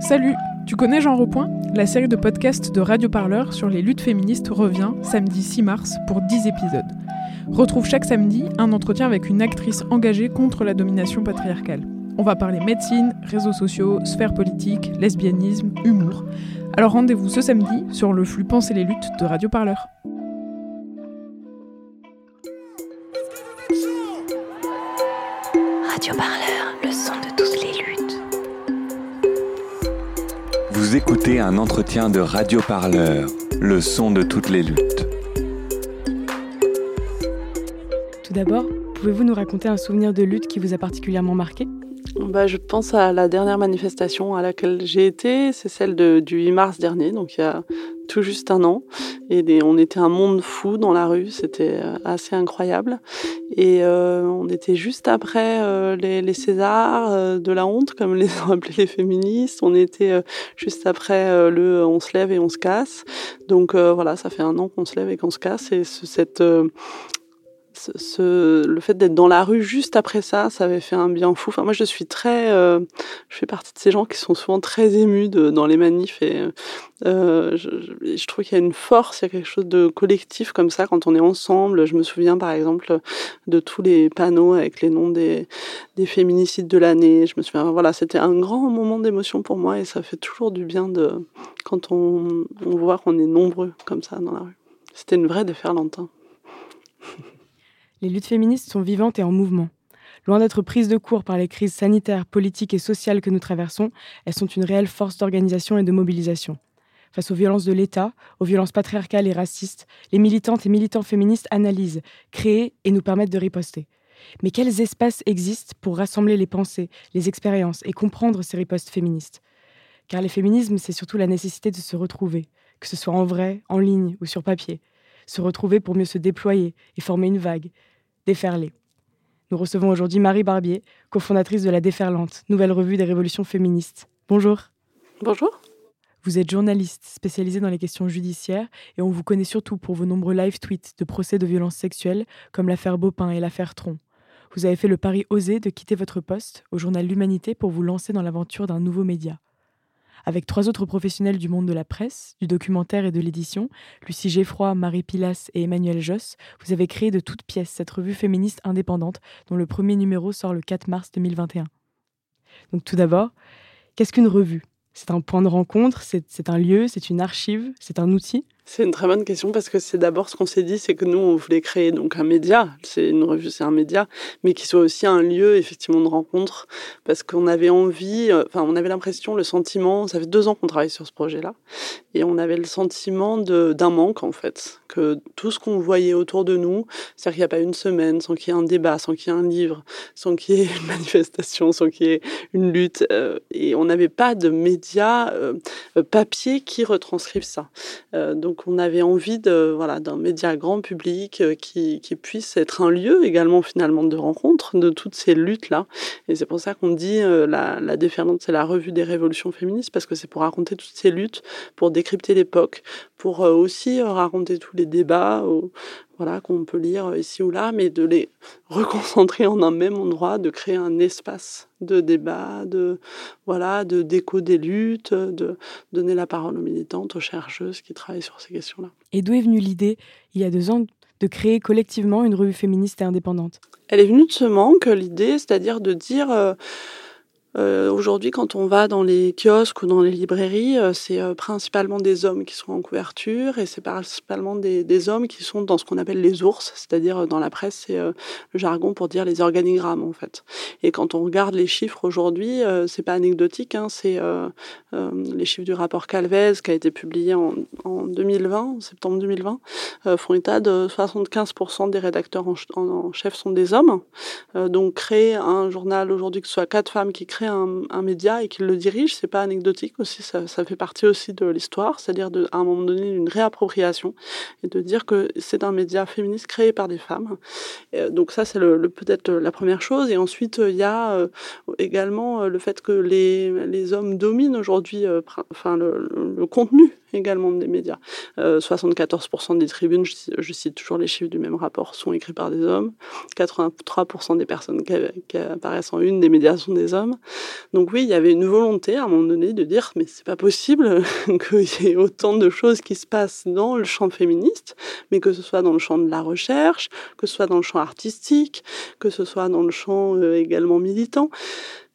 Salut Tu connais Genre au Point? La série de podcasts de Radio Parleur sur les luttes féministes revient samedi 6 mars pour 10 épisodes. Retrouve chaque samedi un entretien avec une actrice engagée contre la domination patriarcale. On va parler médecine, réseaux sociaux, sphère politique, lesbianisme, humour. Alors rendez-vous ce samedi sur le flux Penser les luttes de Radio Parleur. Radio Parleur, Vous écoutez un entretien de Radio Parleur, le son de toutes les luttes. Tout d'abord, pouvez-vous nous raconter un souvenir de lutte qui vous a particulièrement marqué? Bah, je pense à la dernière manifestation à laquelle j'ai été, c'est celle de, du 8 mars dernier, donc il y a tout juste un an. Et on était un monde fou dans la rue, c'était euh, assez incroyable. Et euh, on était juste après euh, les, les, Césars de la honte, comme les ont appelés les féministes. On était juste après le on se lève et on se casse. Donc voilà, ça fait un an qu'on se lève et qu'on se casse. Et ce, cette le fait d'être dans la rue juste après ça, ça avait fait un bien fou. Enfin, moi, je suis très, euh, je fais partie de ces gens qui sont souvent très émus dans les manifs et euh, je, je, trouve qu'il y a une force, il y a quelque chose de collectif comme ça quand on est ensemble. Je me souviens par exemple de tous les panneaux avec les noms des, des féminicides de l'année. Je me souviens, voilà, c'était un grand moment d'émotion pour moi et ça fait toujours du bien de quand on, on voit qu'on est nombreux comme ça dans la rue. C'était une vraie déferlante. Hein. Les luttes féministes sont vivantes et en mouvement. Loin d'être prises de court par les crises sanitaires, politiques et sociales que nous traversons, elles sont une réelle force d'organisation et de mobilisation. Face aux violences de l'État, aux violences patriarcales et racistes, les militantes et militants féministes analysent, créent et nous permettent de riposter. Mais quels espaces existent pour rassembler les pensées, les expériences et comprendre ces ripostes féministes? Car les féminismes, c'est surtout la nécessité de se retrouver, que ce soit en vrai, en ligne ou sur papier. Se retrouver pour mieux se déployer et former une vague, Déferler. Nous recevons aujourd'hui Marie Barbier, cofondatrice de La Déferlante, nouvelle revue des révolutions féministes. Bonjour. Bonjour. Vous êtes journaliste spécialisée dans les questions judiciaires et on vous connaît surtout pour vos nombreux live tweets de procès de violences sexuelles comme l'affaire Beaupin et l'affaire Tron. Vous avez fait le pari osé de quitter votre poste au journal L'Humanité pour vous lancer dans l'aventure d'un nouveau média. Avec trois autres professionnels du monde de la presse, du documentaire et de l'édition, Lucie Geffroy, Marie Pilas et Emmanuel Josse, vous avez créé de toutes pièces cette revue féministe indépendante dont le premier numéro sort le 4 mars 2021. Donc tout d'abord, qu'est-ce qu'une revue? C'est un point de rencontre, c'est un lieu, c'est une archive, c'est un outil? C'est une très bonne question parce que c'est d'abord ce qu'on s'est dit, c'est que nous, on voulait créer donc un média. C'est une revue, c'est un média, mais qui soit aussi un lieu, effectivement, de rencontre parce qu'on avait envie, euh, enfin, on avait l'impression, le sentiment, ça fait deux ans qu'on travaille sur ce projet-là, et on avait le sentiment d'un manque, en fait, que tout ce qu'on voyait autour de nous, c'est-à-dire qu'il n'y a pas une semaine sans qu'il y ait un débat, sans qu'il y ait un livre, sans qu'il y ait une manifestation, sans qu'il y ait une lutte, euh, et on n'avait pas de médias euh, papier qui retranscrivent ça. Euh, donc, donc on avait envie de voilà d'un média grand public euh, qui, qui, puisse être un lieu également finalement de rencontre de toutes ces luttes là. Et c'est pour ça qu'on dit euh, la, la déferlante c'est la revue des révolutions féministes parce que c'est pour raconter toutes ces luttes, pour décrypter l'époque, pour euh, aussi raconter tous les débats voilà, qu'on peut lire ici ou là, mais de les reconcentrer en un même endroit, de créer un espace de débat, de voilà, de déco des luttes, de donner la parole aux militantes, aux chercheuses qui travaillent sur ces questions-là. Et d'où est venue l'idée, il y a deux ans, de créer collectivement une revue féministe et indépendante? Elle est venue de ce manque, l'idée, c'est-à-dire de dire euh, euh, Aujourd'hui, quand on va dans les kiosques ou dans les librairies, euh, c'est euh, principalement des hommes qui sont en couverture et c'est principalement des, hommes qui sont dans ce qu'on appelle les ours, c'est-à-dire dans la presse, c'est le jargon pour dire les organigrammes en fait. Et quand on regarde les chiffres aujourd'hui, c'est pas anecdotique, hein, c'est les chiffres du rapport Calvez qui a été publié en, en 2020, en septembre 2020, font état de 75% des rédacteurs en, en, chef sont des hommes. donc créer un journal aujourd'hui que ce soit quatre femmes qui créent crée un, un média et qu'il le dirige, c'est pas anecdotique aussi, ça, fait partie aussi de l'histoire, c'est-à-dire à un moment donné une réappropriation et de dire que c'est un média féministe créé par des femmes. Et donc ça, c'est peut-être la première chose. Et ensuite, il y a euh, également euh, le fait que les, hommes dominent aujourd'hui, euh, enfin le, contenu également des médias. 74% des tribunes, je, cite toujours les chiffres du même rapport, sont écrits par des hommes. 83% des personnes qui, apparaissent en une des médias sont des hommes. Donc oui, il y avait une volonté à un moment donné de dire mais c'est pas possible qu'il y ait autant de choses qui se passent dans le champ féministe, mais que ce soit dans le champ de la recherche, que ce soit dans le champ artistique, que ce soit dans le champ euh, également militant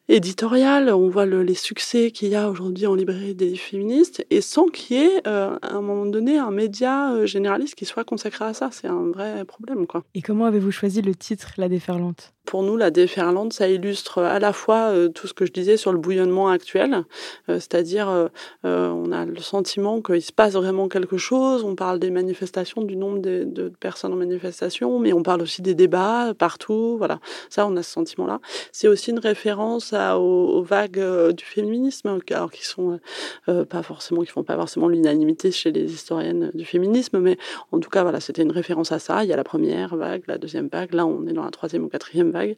éditorial, on voit les succès qu'il y a aujourd'hui en librairie des féministes, et sans qu'il y ait euh, à un moment donné un média euh, généraliste qui soit consacré à ça. C'est un vrai problème. Quoi. Et comment avez-vous choisi le titre La déferlante? Pour nous, la déferlante, ça illustre à la fois euh, tout ce que je disais sur le bouillonnement actuel, euh, c'est-à-dire euh, on a le sentiment qu'il se passe vraiment quelque chose, on parle des manifestations, du nombre de, personnes en manifestation, mais on parle aussi des débats partout, voilà, ça on a ce sentiment-là. C'est aussi une référence aux, vagues du féminisme, alors qui sont pas forcément, qui font pas forcément l'unanimité chez les historiennes du féminisme, mais en tout cas voilà, c'était une référence à ça. Il y a la première vague, la deuxième vague, là on est dans la troisième ou quatrième vague.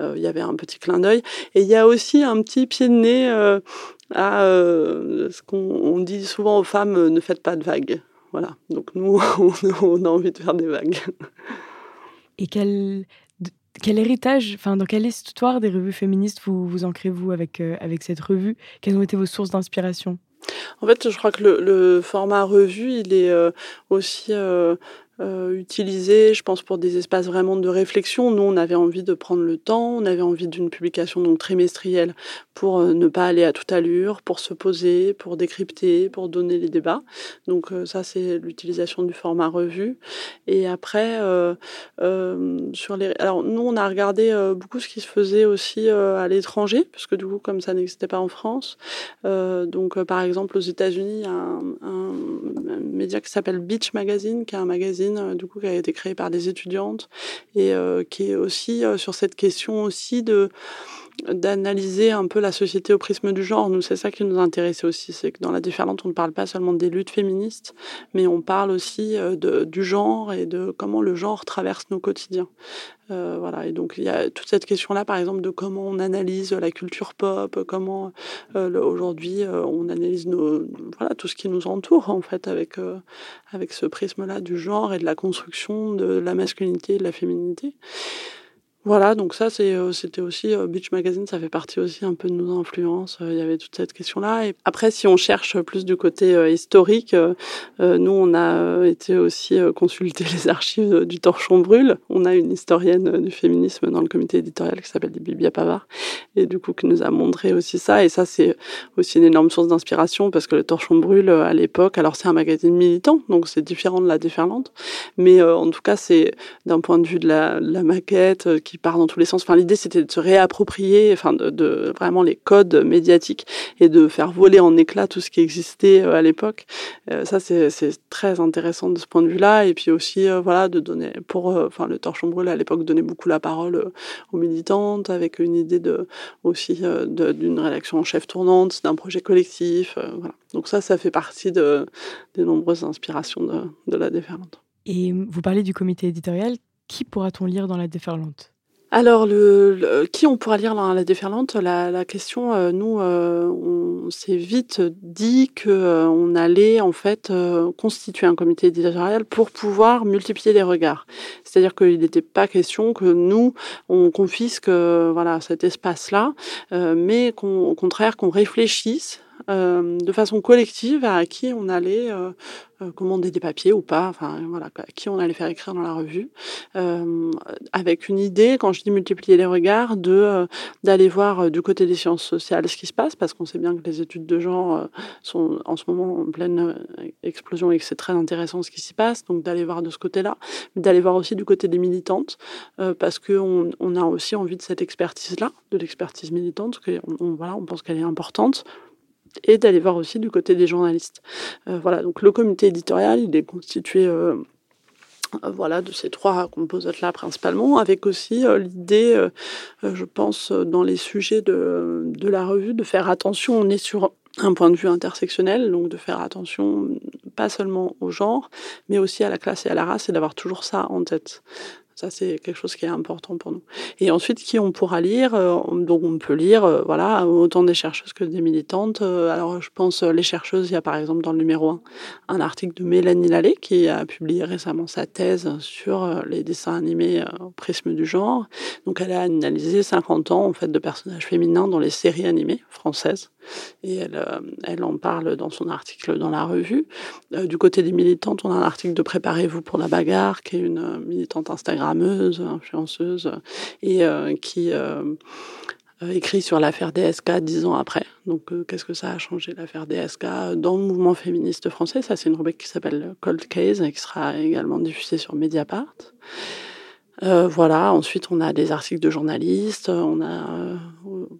Euh, il y avait un petit clin d'œil. Et il y a aussi un petit pied de nez euh, à euh, ce qu'on dit souvent aux femmes ne faites pas de vagues. Voilà. Donc nous, on, a envie de faire des vagues. Et quel, quel héritage, enfin, dans quelle histoire des revues féministes vous vous ancrez-vous avec, avec cette revue? Quelles ont été vos sources d'inspiration? En fait, je crois que le, le format revue, il est aussi euh, utilisé, je pense, pour des espaces vraiment de réflexion. Nous, on avait envie de prendre le temps, on avait envie d'une publication donc trimestrielle pour euh, ne pas aller à toute allure, pour se poser, pour décrypter, pour donner les débats. Donc euh, ça, c'est l'utilisation du format revue. Et après, euh, sur les, alors nous, on a regardé beaucoup ce qui se faisait aussi à l'étranger, puisque du coup, comme ça n'existait pas en France, donc par exemple aux États-Unis, il y a un média qui s'appelle Beach Magazine, qui est un magazine euh, du coup qui a été créée par des étudiantes et euh, qui est aussi euh, sur cette question aussi de d'analyser un peu la société au prisme du genre. Nous, c'est ça qui nous intéressait aussi, c'est que dans la déferlante, on ne parle pas seulement des luttes féministes, mais on parle aussi de, du genre et de comment le genre traverse nos quotidiens. Euh, voilà, et donc il y a toute cette question-là, par exemple, de comment on analyse la culture pop, comment euh, aujourd'hui on analyse tout ce qui nous entoure en fait avec avec ce prisme-là du genre et de la construction de la masculinité et de la féminité. Voilà, donc ça, euh, c'était aussi euh, Beach Magazine, ça fait partie aussi un peu de nos influences. Euh, il y avait toute cette question-là. Et après, si on cherche plus du côté historique, nous, on a été aussi consulter les archives du Torchon Brûle. On a une historienne du féminisme dans le comité éditorial qui s'appelle Bibia Pavard, et du coup, qui nous a montré aussi ça. Et ça, c'est aussi une énorme source d'inspiration parce que le Torchon Brûle, à l'époque, alors c'est un magazine militant, donc c'est différent de la Déferlante, mais en tout cas, c'est d'un point de vue de la, de la maquette qui part dans tous les sens. Enfin, l'idée c'était de se réapproprier, enfin, de, vraiment les codes médiatiques et de faire voler en éclats tout ce qui existait euh, à l'époque. Euh, ça, c'est très intéressant de ce point de vue-là. Et puis aussi, euh, voilà, de donner pour, enfin, le Torchon Brûlé à l'époque donnait beaucoup la parole aux militantes avec une idée de aussi d'une rédaction en chef tournante, d'un projet collectif. Donc ça, ça fait partie de, des nombreuses inspirations de la déferlante. Et vous parlez du comité éditorial. Qui pourra-t-on lire dans la déferlante? Alors, le, qui on pourra lire dans la déferlante? La, la question, euh, nous, euh, on s'est vite dit que euh, on allait en fait constituer un comité éditorial pour pouvoir multiplier les regards. C'est-à-dire qu'il n'était pas question que nous on confisque voilà cet espace-là, mais qu'au contraire qu'on réfléchisse euh, de façon collective à qui on allait euh, euh, commander des papiers ou pas, enfin voilà, à qui on allait faire écrire dans la revue, avec une idée, quand je dis multiplier les regards, de d'aller voir du côté des sciences sociales ce qui se passe, parce qu'on sait bien que les études de genre sont en ce moment en pleine explosion et que c'est très intéressant ce qui s'y passe, donc d'aller voir de ce côté-là, mais d'aller voir aussi du côté des militantes, parce qu'on on a aussi envie de cette expertise-là, de l'expertise militante, que on, voilà, on pense qu'elle est importante et d'aller voir aussi du côté des journalistes. Euh, voilà, donc le comité éditorial, il est constitué euh, euh, voilà, de ces trois composantes-là principalement, avec aussi l'idée, je pense, dans les sujets de, de, la revue, de faire attention, on est sur un point de vue intersectionnel, donc de faire attention pas seulement au genre, mais aussi à la classe et à la race, et d'avoir toujours ça en tête. Ça, c'est quelque chose qui est important pour nous. Et ensuite, qui on pourra lire euh, Donc, on peut lire, euh, voilà, autant des chercheuses que des militantes. Euh, alors, je pense les chercheuses. Il y a par exemple dans le numéro 1 un article de Mélanie Lallet qui a publié récemment sa thèse sur les dessins animés au prisme du genre. Donc, elle a analysé 50 ans en fait de personnages féminins dans les séries animées françaises et elle, elle en parle dans son article dans la revue. du côté des militantes, on a un article de Préparez-vous pour la bagarre, qui est une militante Instagram influenceuse, et euh, qui euh, euh, écrit sur l'affaire DSK dix ans après. Donc, qu'est-ce que ça a changé l'affaire DSK dans le mouvement féministe français? Ça, c'est une rubrique qui s'appelle Cold Case et qui sera également diffusée sur Mediapart. voilà. Ensuite, on a des articles de journalistes. On a,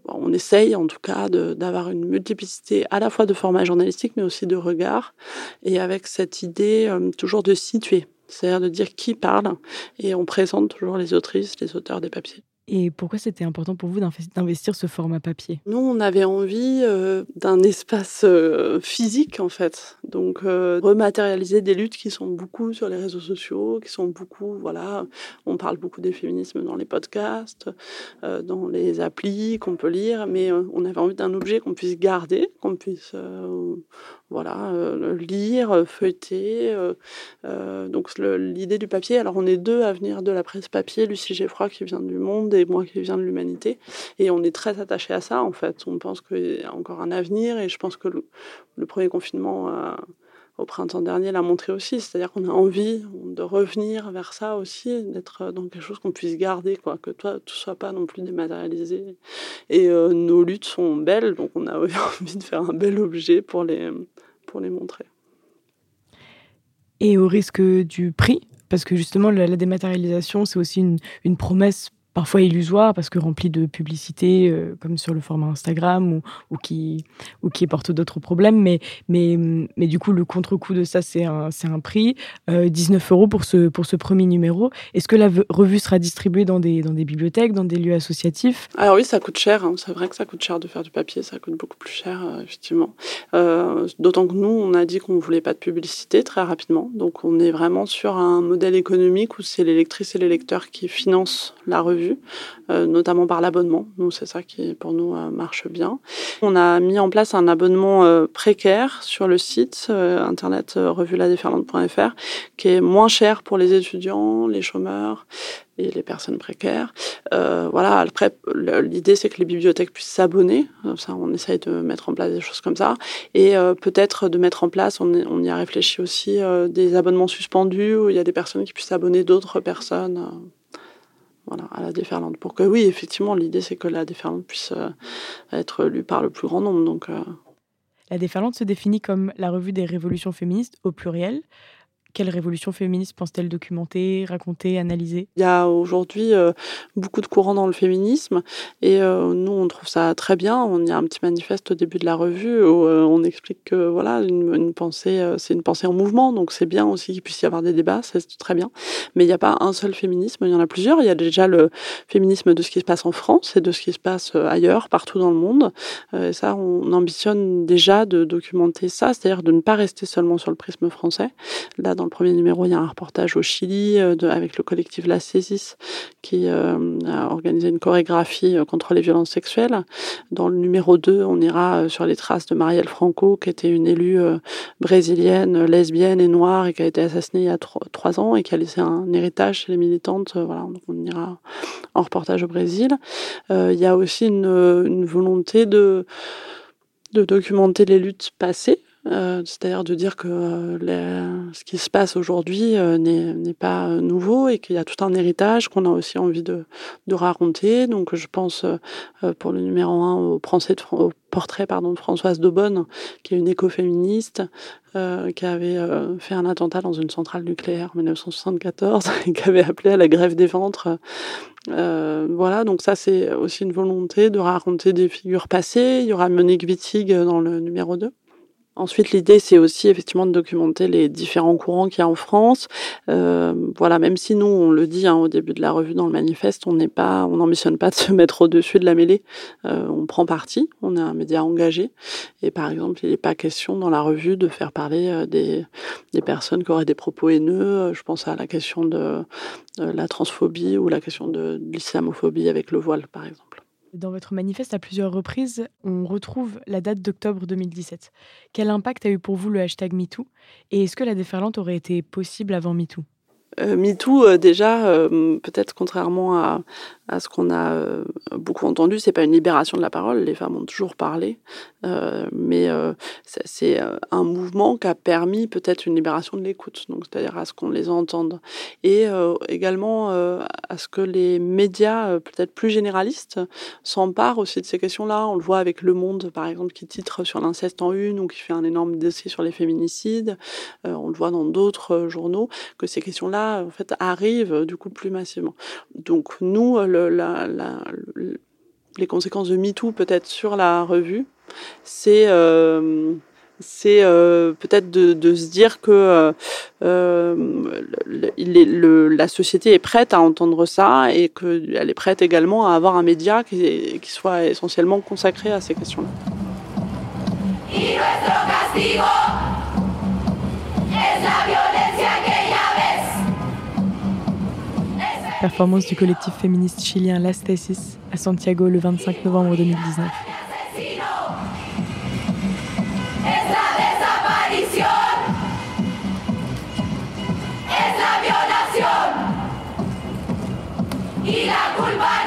on essaye en tout cas d'avoir une multiplicité à la fois de formats journalistiques, mais aussi de regards, et avec cette idée toujours de situer c'est-à-dire de dire qui parle, et on présente toujours les autrices, les auteurs des papiers. Et pourquoi c'était important pour vous d'investir ce format papier? Nous, on avait envie euh, d'un espace euh, physique, en fait. Donc, euh, rematérialiser des luttes qui sont beaucoup sur les réseaux sociaux, qui sont beaucoup, voilà, on parle beaucoup des féminismes dans les podcasts, dans les applis qu'on peut lire, mais on avait envie d'un objet qu'on puisse garder, qu'on puisse voilà, lire, feuilleter. Donc l'idée du papier, alors on est deux à venir de la presse papier, Lucie Geffroy qui vient du Monde et moi qui viens de l'Humanité, et on est très attachés à ça en fait. On pense qu'il y a encore un avenir et je pense que le, premier confinement au printemps dernier l'a montré aussi, c'est-à-dire qu'on a envie de revenir vers ça aussi, d'être dans quelque chose qu'on puisse garder, quoi, que toi, tout soit pas non plus dématérialisé. Et nos luttes sont belles, donc on a envie de faire un bel objet pour les, pour les montrer. Et au risque du prix, parce que justement la, dématérialisation, c'est aussi une, une promesse parfois illusoire parce que rempli de publicité euh, comme sur le format Instagram ou, qui ou qui porte d'autres problèmes. Mais mais mais du coup le contre-coup de ça c'est un un prix 19 euh, euros pour ce pour ce premier numéro. Est-ce que la revue sera distribuée dans des dans des bibliothèques dans des lieux associatifs? Alors oui ça coûte cher hein. c'est vrai que ça coûte cher de faire du papier ça coûte beaucoup plus cher euh, effectivement. D'autant que nous on a dit qu'on voulait pas de publicité très rapidement. Donc on est vraiment sur un modèle économique où c'est les lectrices et les lecteurs qui financent la revue euh, notamment par l'abonnement. C'est ça qui, pour nous, euh, marche bien. On a mis en place un abonnement euh, précaire sur le site internet revueladéferlante.fr qui est moins cher pour les étudiants, les chômeurs et les personnes précaires. voilà. Après, l'idée c'est que les bibliothèques puissent s'abonner. On essaye de mettre en place des choses comme ça, et peut-être de mettre en place. On, on, y a réfléchi aussi des abonnements suspendus où il y a des personnes qui puissent abonner d'autres personnes voilà, à la déferlante. Pour que, oui, effectivement, l'idée, c'est que la déferlante puisse euh, être lue par le plus grand nombre. Donc, euh. La déferlante se définit comme la revue des révolutions féministes au pluriel, quelle révolution féministe pense-t-elle documenter, raconter, analyser? Il y a aujourd'hui euh, beaucoup de courants dans le féminisme et euh, nous on trouve ça très bien. On y a un petit manifeste au début de la revue où euh, on explique que voilà une, pensée c'est une pensée en mouvement donc c'est bien aussi qu'il puisse y avoir des débats, c'est très bien. Mais il n'y a pas un seul féminisme, il y en a plusieurs. Il y a déjà le féminisme de ce qui se passe en France et de ce qui se passe ailleurs, partout dans le monde. et ça, on ambitionne déjà de documenter ça, c'est-à-dire de ne pas rester seulement sur le prisme français. Là, dans le premier numéro, il y a un reportage au Chili euh, avec le collectif La Césis qui euh, a organisé une chorégraphie euh, contre les violences sexuelles. Dans le numéro 2, on ira sur les traces de Marielle Franco, qui était une élue brésilienne, lesbienne et noire et qui a été assassinée il y a trois ans et qui a laissé un héritage chez les militantes. Voilà, on ira en reportage au Brésil. il y a aussi une, volonté de documenter les luttes passées euh, c'est-à-dire de dire que euh, ce qui se passe aujourd'hui euh, n'est pas nouveau et qu'il y a tout un héritage qu'on a aussi envie de, raconter. Donc je pense pour le numéro un au, au portrait pardon, de Françoise Daubonne, qui est une écoféministe, qui avait fait un attentat dans une centrale nucléaire en 1974 et qui avait appelé à la grève des ventres. voilà, donc ça c'est aussi une volonté de raconter des figures passées. Il y aura Monique Wittig dans le numéro 2 Ensuite, l'idée, c'est aussi effectivement de documenter les différents courants qu'il y a en France. Euh, voilà, même si nous, on le dit hein, au début de la revue dans le manifeste, on n'est pas, on n'ambitionne pas de se mettre au-dessus de la mêlée. Euh, on prend parti, on est un média engagé. Et par exemple, il n'est pas question dans la revue de faire parler euh, des, des personnes qui auraient des propos haineux. Je pense à la question de, de la transphobie ou la question de l'islamophobie avec le voile, par exemple. Dans votre manifeste, à plusieurs reprises, on retrouve la date d'octobre 2017. Quel impact a eu pour vous le hashtag MeToo? Et est-ce que la déferlante aurait été possible avant MeToo? Euh, MeToo, euh, déjà, euh, peut-être contrairement à, à ce qu'on a beaucoup entendu, c'est pas une libération de la parole, les femmes ont toujours parlé, euh, mais euh, c'est un mouvement qui a permis peut-être une libération de l'écoute, donc c'est-à-dire à ce qu'on les entende, et également à ce que les médias, peut-être plus généralistes, s'emparent aussi de ces questions-là. On le voit avec Le Monde, par exemple, qui titre sur l'inceste en une ou qui fait un énorme dossier sur les féminicides. on le voit dans d'autres journaux que ces questions-là, en fait, arrivent du coup plus massivement. Donc nous, le le, la, la, les conséquences de MeToo peut-être sur la revue, c'est euh, c'est euh, peut-être de, se dire que euh, la société est prête à entendre ça et qu'elle est prête également à avoir un média qui soit essentiellement consacré à ces questions-là. Performance du collectif féministe chilien Las Tesis à Santiago le 25 novembre 2019. Y la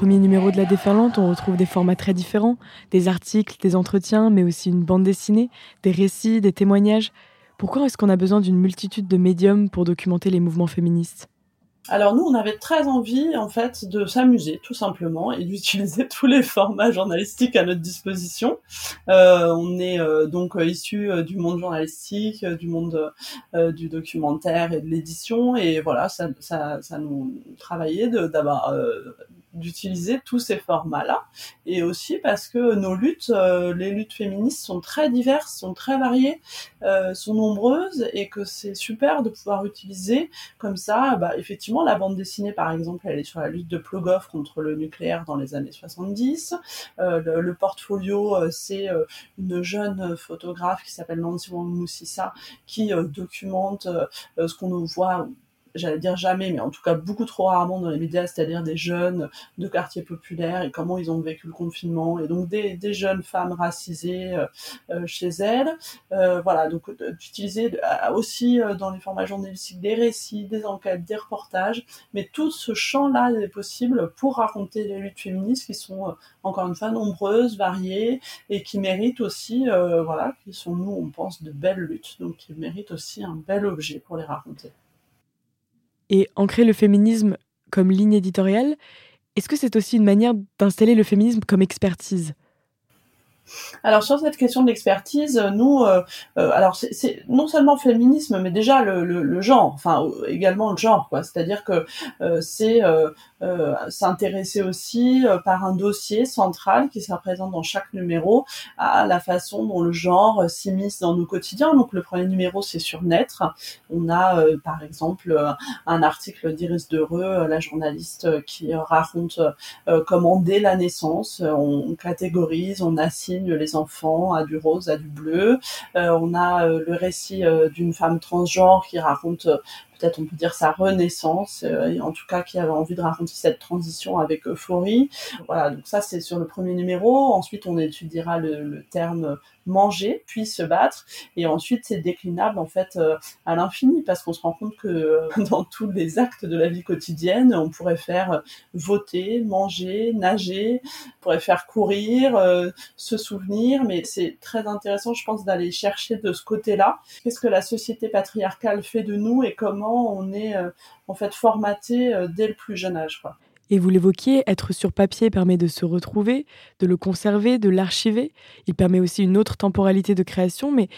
premier numéro de La Déferlante, on retrouve des formats très différents, des articles, des entretiens, mais aussi une bande dessinée, des récits, des témoignages. Pourquoi est-ce qu'on a besoin d'une multitude de médiums pour documenter les mouvements féministes? Alors nous, on avait très envie, en fait, de s'amuser, tout simplement, et d'utiliser tous les formats journalistiques à notre disposition. Euh, on est euh, donc euh, issu du monde journalistique, du monde du documentaire et de l'édition, et voilà, ça, ça, ça nous travaillait d'avoir d'utiliser tous ces formats-là, et aussi parce que nos luttes, euh, les luttes féministes sont très diverses, sont très variées, euh, sont nombreuses, et que c'est super de pouvoir utiliser comme ça, bah, effectivement, la bande dessinée, par exemple, elle est sur la lutte de Plogoff contre le nucléaire dans les années 70. Euh, le, le, portfolio, euh, c'est une jeune photographe qui s'appelle Nancy Wang Moussissa, qui documente ce qu'on voit j'allais dire jamais, mais en tout cas beaucoup trop rarement dans les médias, c'est-à-dire des jeunes de quartiers populaires et comment ils ont vécu le confinement, et donc des, des jeunes femmes racisées euh, euh chez elles. Euh, voilà, donc d'utiliser aussi dans les formats journalistiques des récits, des enquêtes, des reportages, mais tout ce champ-là est possible pour raconter les luttes féministes qui sont encore une fois nombreuses, variées, et qui méritent aussi, voilà, qui sont nous, on pense, de belles luttes, donc qui méritent aussi un bel objet pour les raconter et ancrer le féminisme comme ligne éditoriale, est-ce que c'est aussi une manière d'installer le féminisme comme expertise? Alors sur cette question de l'expertise, nous, euh, euh, alors c'est non seulement féminisme, mais déjà le, le, le genre, enfin également le genre, quoi. C'est-à-dire que euh, c'est euh, euh, s'intéresser aussi euh, par un dossier central qui sera présent dans chaque numéro à la façon dont le genre s'immisce dans nos quotidiens. Donc le premier numéro c'est sur naître. On a euh, par exemple un article d'Iris Dereux, la journaliste qui raconte comment dès la naissance on catégorise, on assigne les enfants à du rose, à du bleu. on a le récit d'une femme transgenre qui raconte peut-être on peut dire sa renaissance, euh, et en tout cas qui avait envie de raconter cette transition avec euphorie. Voilà, donc ça c'est sur le premier numéro. Ensuite on étudiera le, terme manger, puis se battre, et ensuite c'est déclinable en fait euh, à l'infini parce qu'on se rend compte que euh, dans tous les actes de la vie quotidienne, on pourrait faire voter, manger, nager, on pourrait faire courir, se souvenir, mais c'est très intéressant, je pense, d'aller chercher de ce côté-là qu'est-ce que la société patriarcale fait de nous et comment on est euh, en fait formaté dès le plus jeune âge. Et vous l'évoquiez, être sur papier permet de se retrouver, de le conserver, de l'archiver. Il permet aussi une autre temporalité de création, mais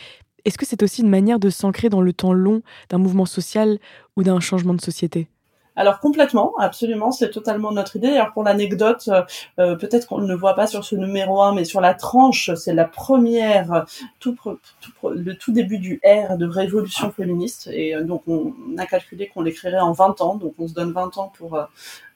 est-ce que c'est aussi une manière de s'ancrer dans le temps long d'un mouvement social ou d'un changement de société? Alors complètement, absolument, c'est totalement notre idée. Alors pour l'anecdote, euh, euh, peut-être qu'on ne le voit pas sur ce numéro 1, mais sur la tranche, c'est la première, tout, le tout début du R de Révolution féministe. Et euh, donc on a calculé qu'on l'écrirait en 20 ans, donc on se donne 20 ans pour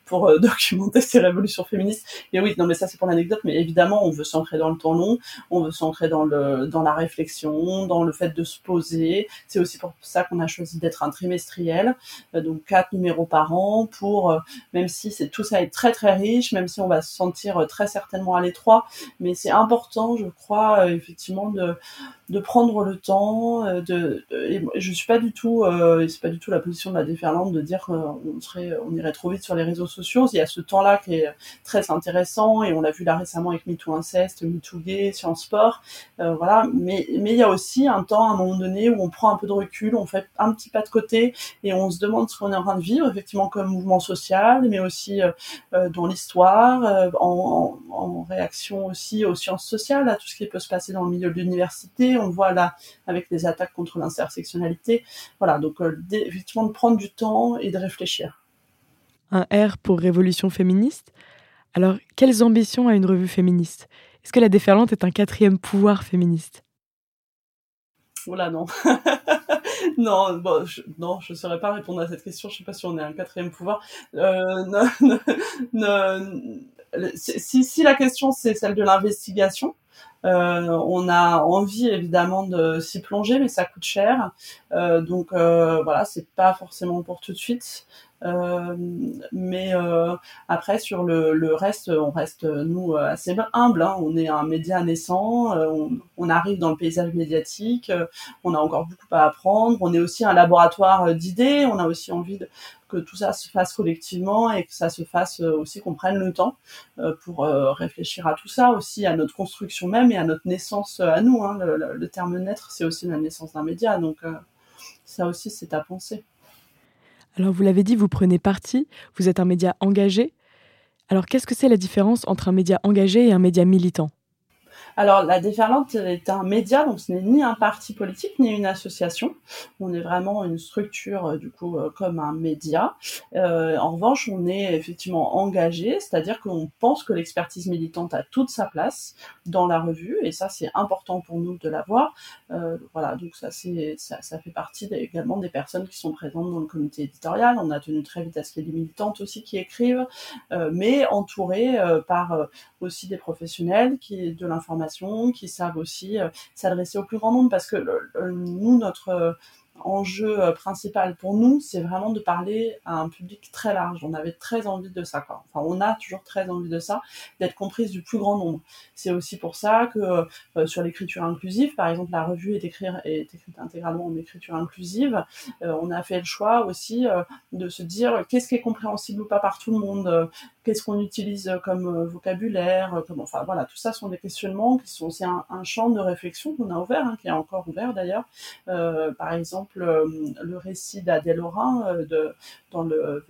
pour euh, documenter ces révolutions féministes. Et oui, non, mais ça c'est pour l'anecdote, mais évidemment, on veut s'ancrer dans le temps long, on veut s'ancrer dans le dans la réflexion, dans le fait de se poser. C'est aussi pour ça qu'on a choisi d'être un trimestriel, euh, donc quatre numéros par an, pour euh, même si c'est tout ça est très très riche, même si on va se sentir très certainement à l'étroit, mais c'est important, je crois, effectivement de de prendre le temps. De, et je suis pas du tout, c'est pas du tout la position de la déferlante de dire qu'on serait, on irait trop vite sur les réseaux sociaux. Il y a ce temps-là qui est très intéressant et on l'a vu là récemment avec MeToo Inceste, MeToo Gay, Sciences Sport, euh, voilà. Mais mais il y a aussi un temps à un moment donné où on prend un peu de recul, on fait un petit pas de côté et on se demande ce qu'on est en train de vivre, effectivement comme mouvement social, mais aussi euh, euh, dans l'histoire, en, réaction aussi aux sciences sociales, à tout ce qui peut se passer dans le milieu de l'université. On voit là avec les attaques contre l'intersectionnalité. Voilà, donc effectivement de prendre du temps et de réfléchir un R pour Révolution féministe. Alors, quelles ambitions a une revue féministe? Est-ce que la déferlante est un quatrième pouvoir féministe? Oula, non. non, bon, je, non, je ne saurais pas répondre à cette question. Je ne sais pas si on est un quatrième pouvoir. Euh, si, si, la question c'est celle de l'investigation, euh, on a envie évidemment de s'y plonger, mais ça coûte cher. Euh, donc euh, voilà, c'est pas forcément pour tout de suite. Euh, mais euh, après sur le, reste, on reste nous assez humble. Hein. On est un média naissant, on, on, arrive dans le paysage médiatique, on a encore beaucoup à apprendre. On est aussi un laboratoire d'idées. On a aussi envie que tout ça se fasse collectivement et que ça se fasse aussi qu'on prenne le temps pour réfléchir à tout ça, aussi à notre construction même et à notre naissance à nous. Hein. Le, terme naître, c'est aussi la naissance d'un média, donc ça aussi c'est à penser. Alors vous l'avez dit, vous prenez parti, vous êtes un média engagé. Alors qu'est-ce que c'est la différence entre un média engagé et un média militant? Alors, la Déferlante est un média, donc ce n'est ni un parti politique ni une association. On est vraiment une structure, euh, du coup, euh, comme un média. Euh, en revanche, on est effectivement engagé, c'est-à-dire qu'on pense que l'expertise militante a toute sa place dans la revue, et ça, c'est important pour nous de l'avoir. Euh, voilà, donc ça, c'est, ça, ça, fait partie également des personnes qui sont présentes dans le comité éditorial. On a tenu très vite à ce qu'il y ait des militantes aussi qui écrivent, euh, mais entourées par aussi des professionnels qui de l'information, qui savent aussi euh, s'adresser au plus grand nombre, parce que nous, notre enjeu euh, principal pour nous, c'est vraiment de parler à un public très large. On avait très envie de ça, quoi. Enfin, on a toujours très envie de ça, d'être comprise du plus grand nombre. C'est aussi pour ça que euh, sur l'écriture inclusive, par exemple, la revue est, écrite, est écrite intégralement en écriture inclusive. Euh, on a fait le choix aussi de se dire qu'est-ce qui est compréhensible ou pas par tout le monde, qu'est-ce qu'on utilise comme vocabulaire, comme, enfin voilà, tout ça sont des questionnements qui sont aussi un, champ de réflexion qu'on a ouvert, hein, qui est encore ouvert d'ailleurs. par exemple euh, le récit d'Adèle Aurin euh, de, dans, le,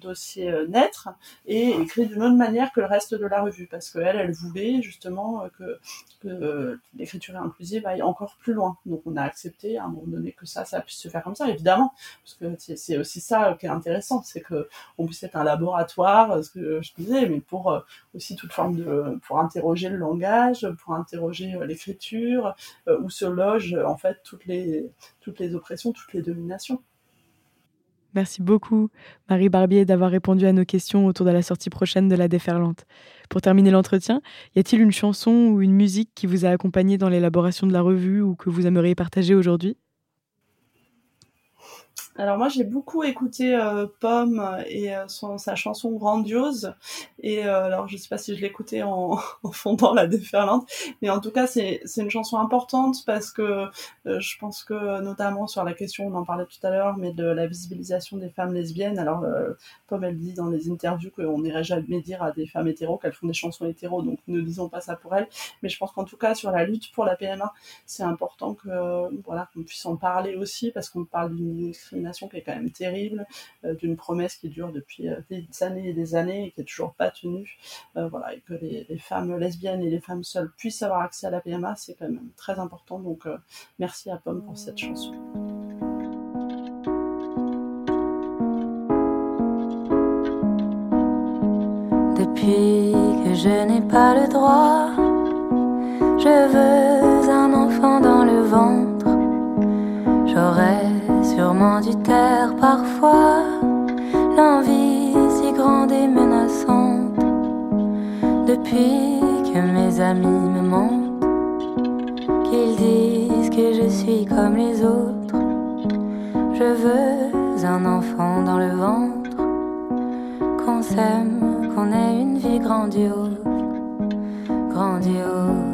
dossier euh, Naître et écrit d'une autre manière que le reste de la revue parce qu'elle, elle voulait justement que, l'écriture inclusive aille encore plus loin. Donc on a accepté à un moment donné que ça, ça puisse se faire comme ça, évidemment, parce que c'est aussi ça qui est intéressant, c'est que on puisse être un laboratoire, ce que je disais, mais pour aussi toute forme de, pour interroger le langage, pour interroger l'écriture, où se logent en fait toutes les toutes les oppressions, toutes les dominations. Merci beaucoup, Marie Barbier, d'avoir répondu à nos questions autour de la sortie prochaine de La Déferlante. Pour terminer l'entretien, y a-t-il une chanson ou une musique qui vous a accompagné dans l'élaboration de la revue ou que vous aimeriez partager aujourd'hui? Alors moi j'ai beaucoup écouté euh, Pomme et euh, son, sa chanson Grandiose. Et euh, alors je sais pas si je l'écoutais en, en fondant la déferlante mais en tout cas c'est c'est une chanson importante parce que je pense que notamment sur la question on en parlait tout à l'heure mais de la visibilisation des femmes lesbiennes. Alors Pomme elle dit dans les interviews qu'on n'irait jamais dire à des femmes hétéros qu'elles font des chansons hétéros donc ne disons pas ça pour elles. Mais je pense qu'en tout cas sur la lutte pour la PMA c'est important que voilà qu'on puisse en parler aussi parce qu'on parle d'une qui est quand même terrible, d'une promesse qui dure depuis des années et des années et qui est toujours pas tenue. voilà, et que les, les, femmes lesbiennes et les femmes seules puissent avoir accès à la PMA, c'est quand même très important. Donc merci à Pomme pour cette chanson. Depuis que je n'ai pas le droit, je veux un enfant dans le ventre. J'aurais sûrement dû taire parfois l'envie si grande et menaçante. Depuis que mes amis me mentent, qu'ils disent que je suis comme les autres, je veux un enfant dans le ventre, qu'on s'aime qu'on ait une vie grandiose, grandiose.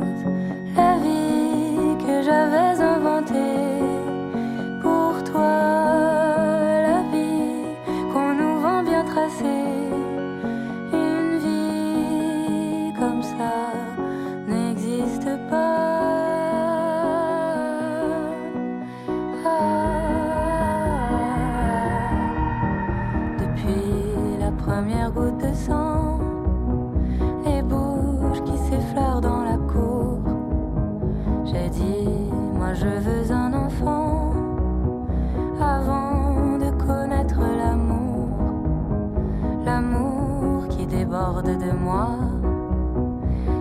Déborde de moi,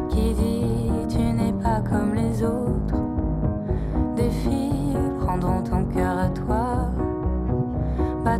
qui dit tu n'es pas comme les autres. Des filles prendront ton cœur à toi, bah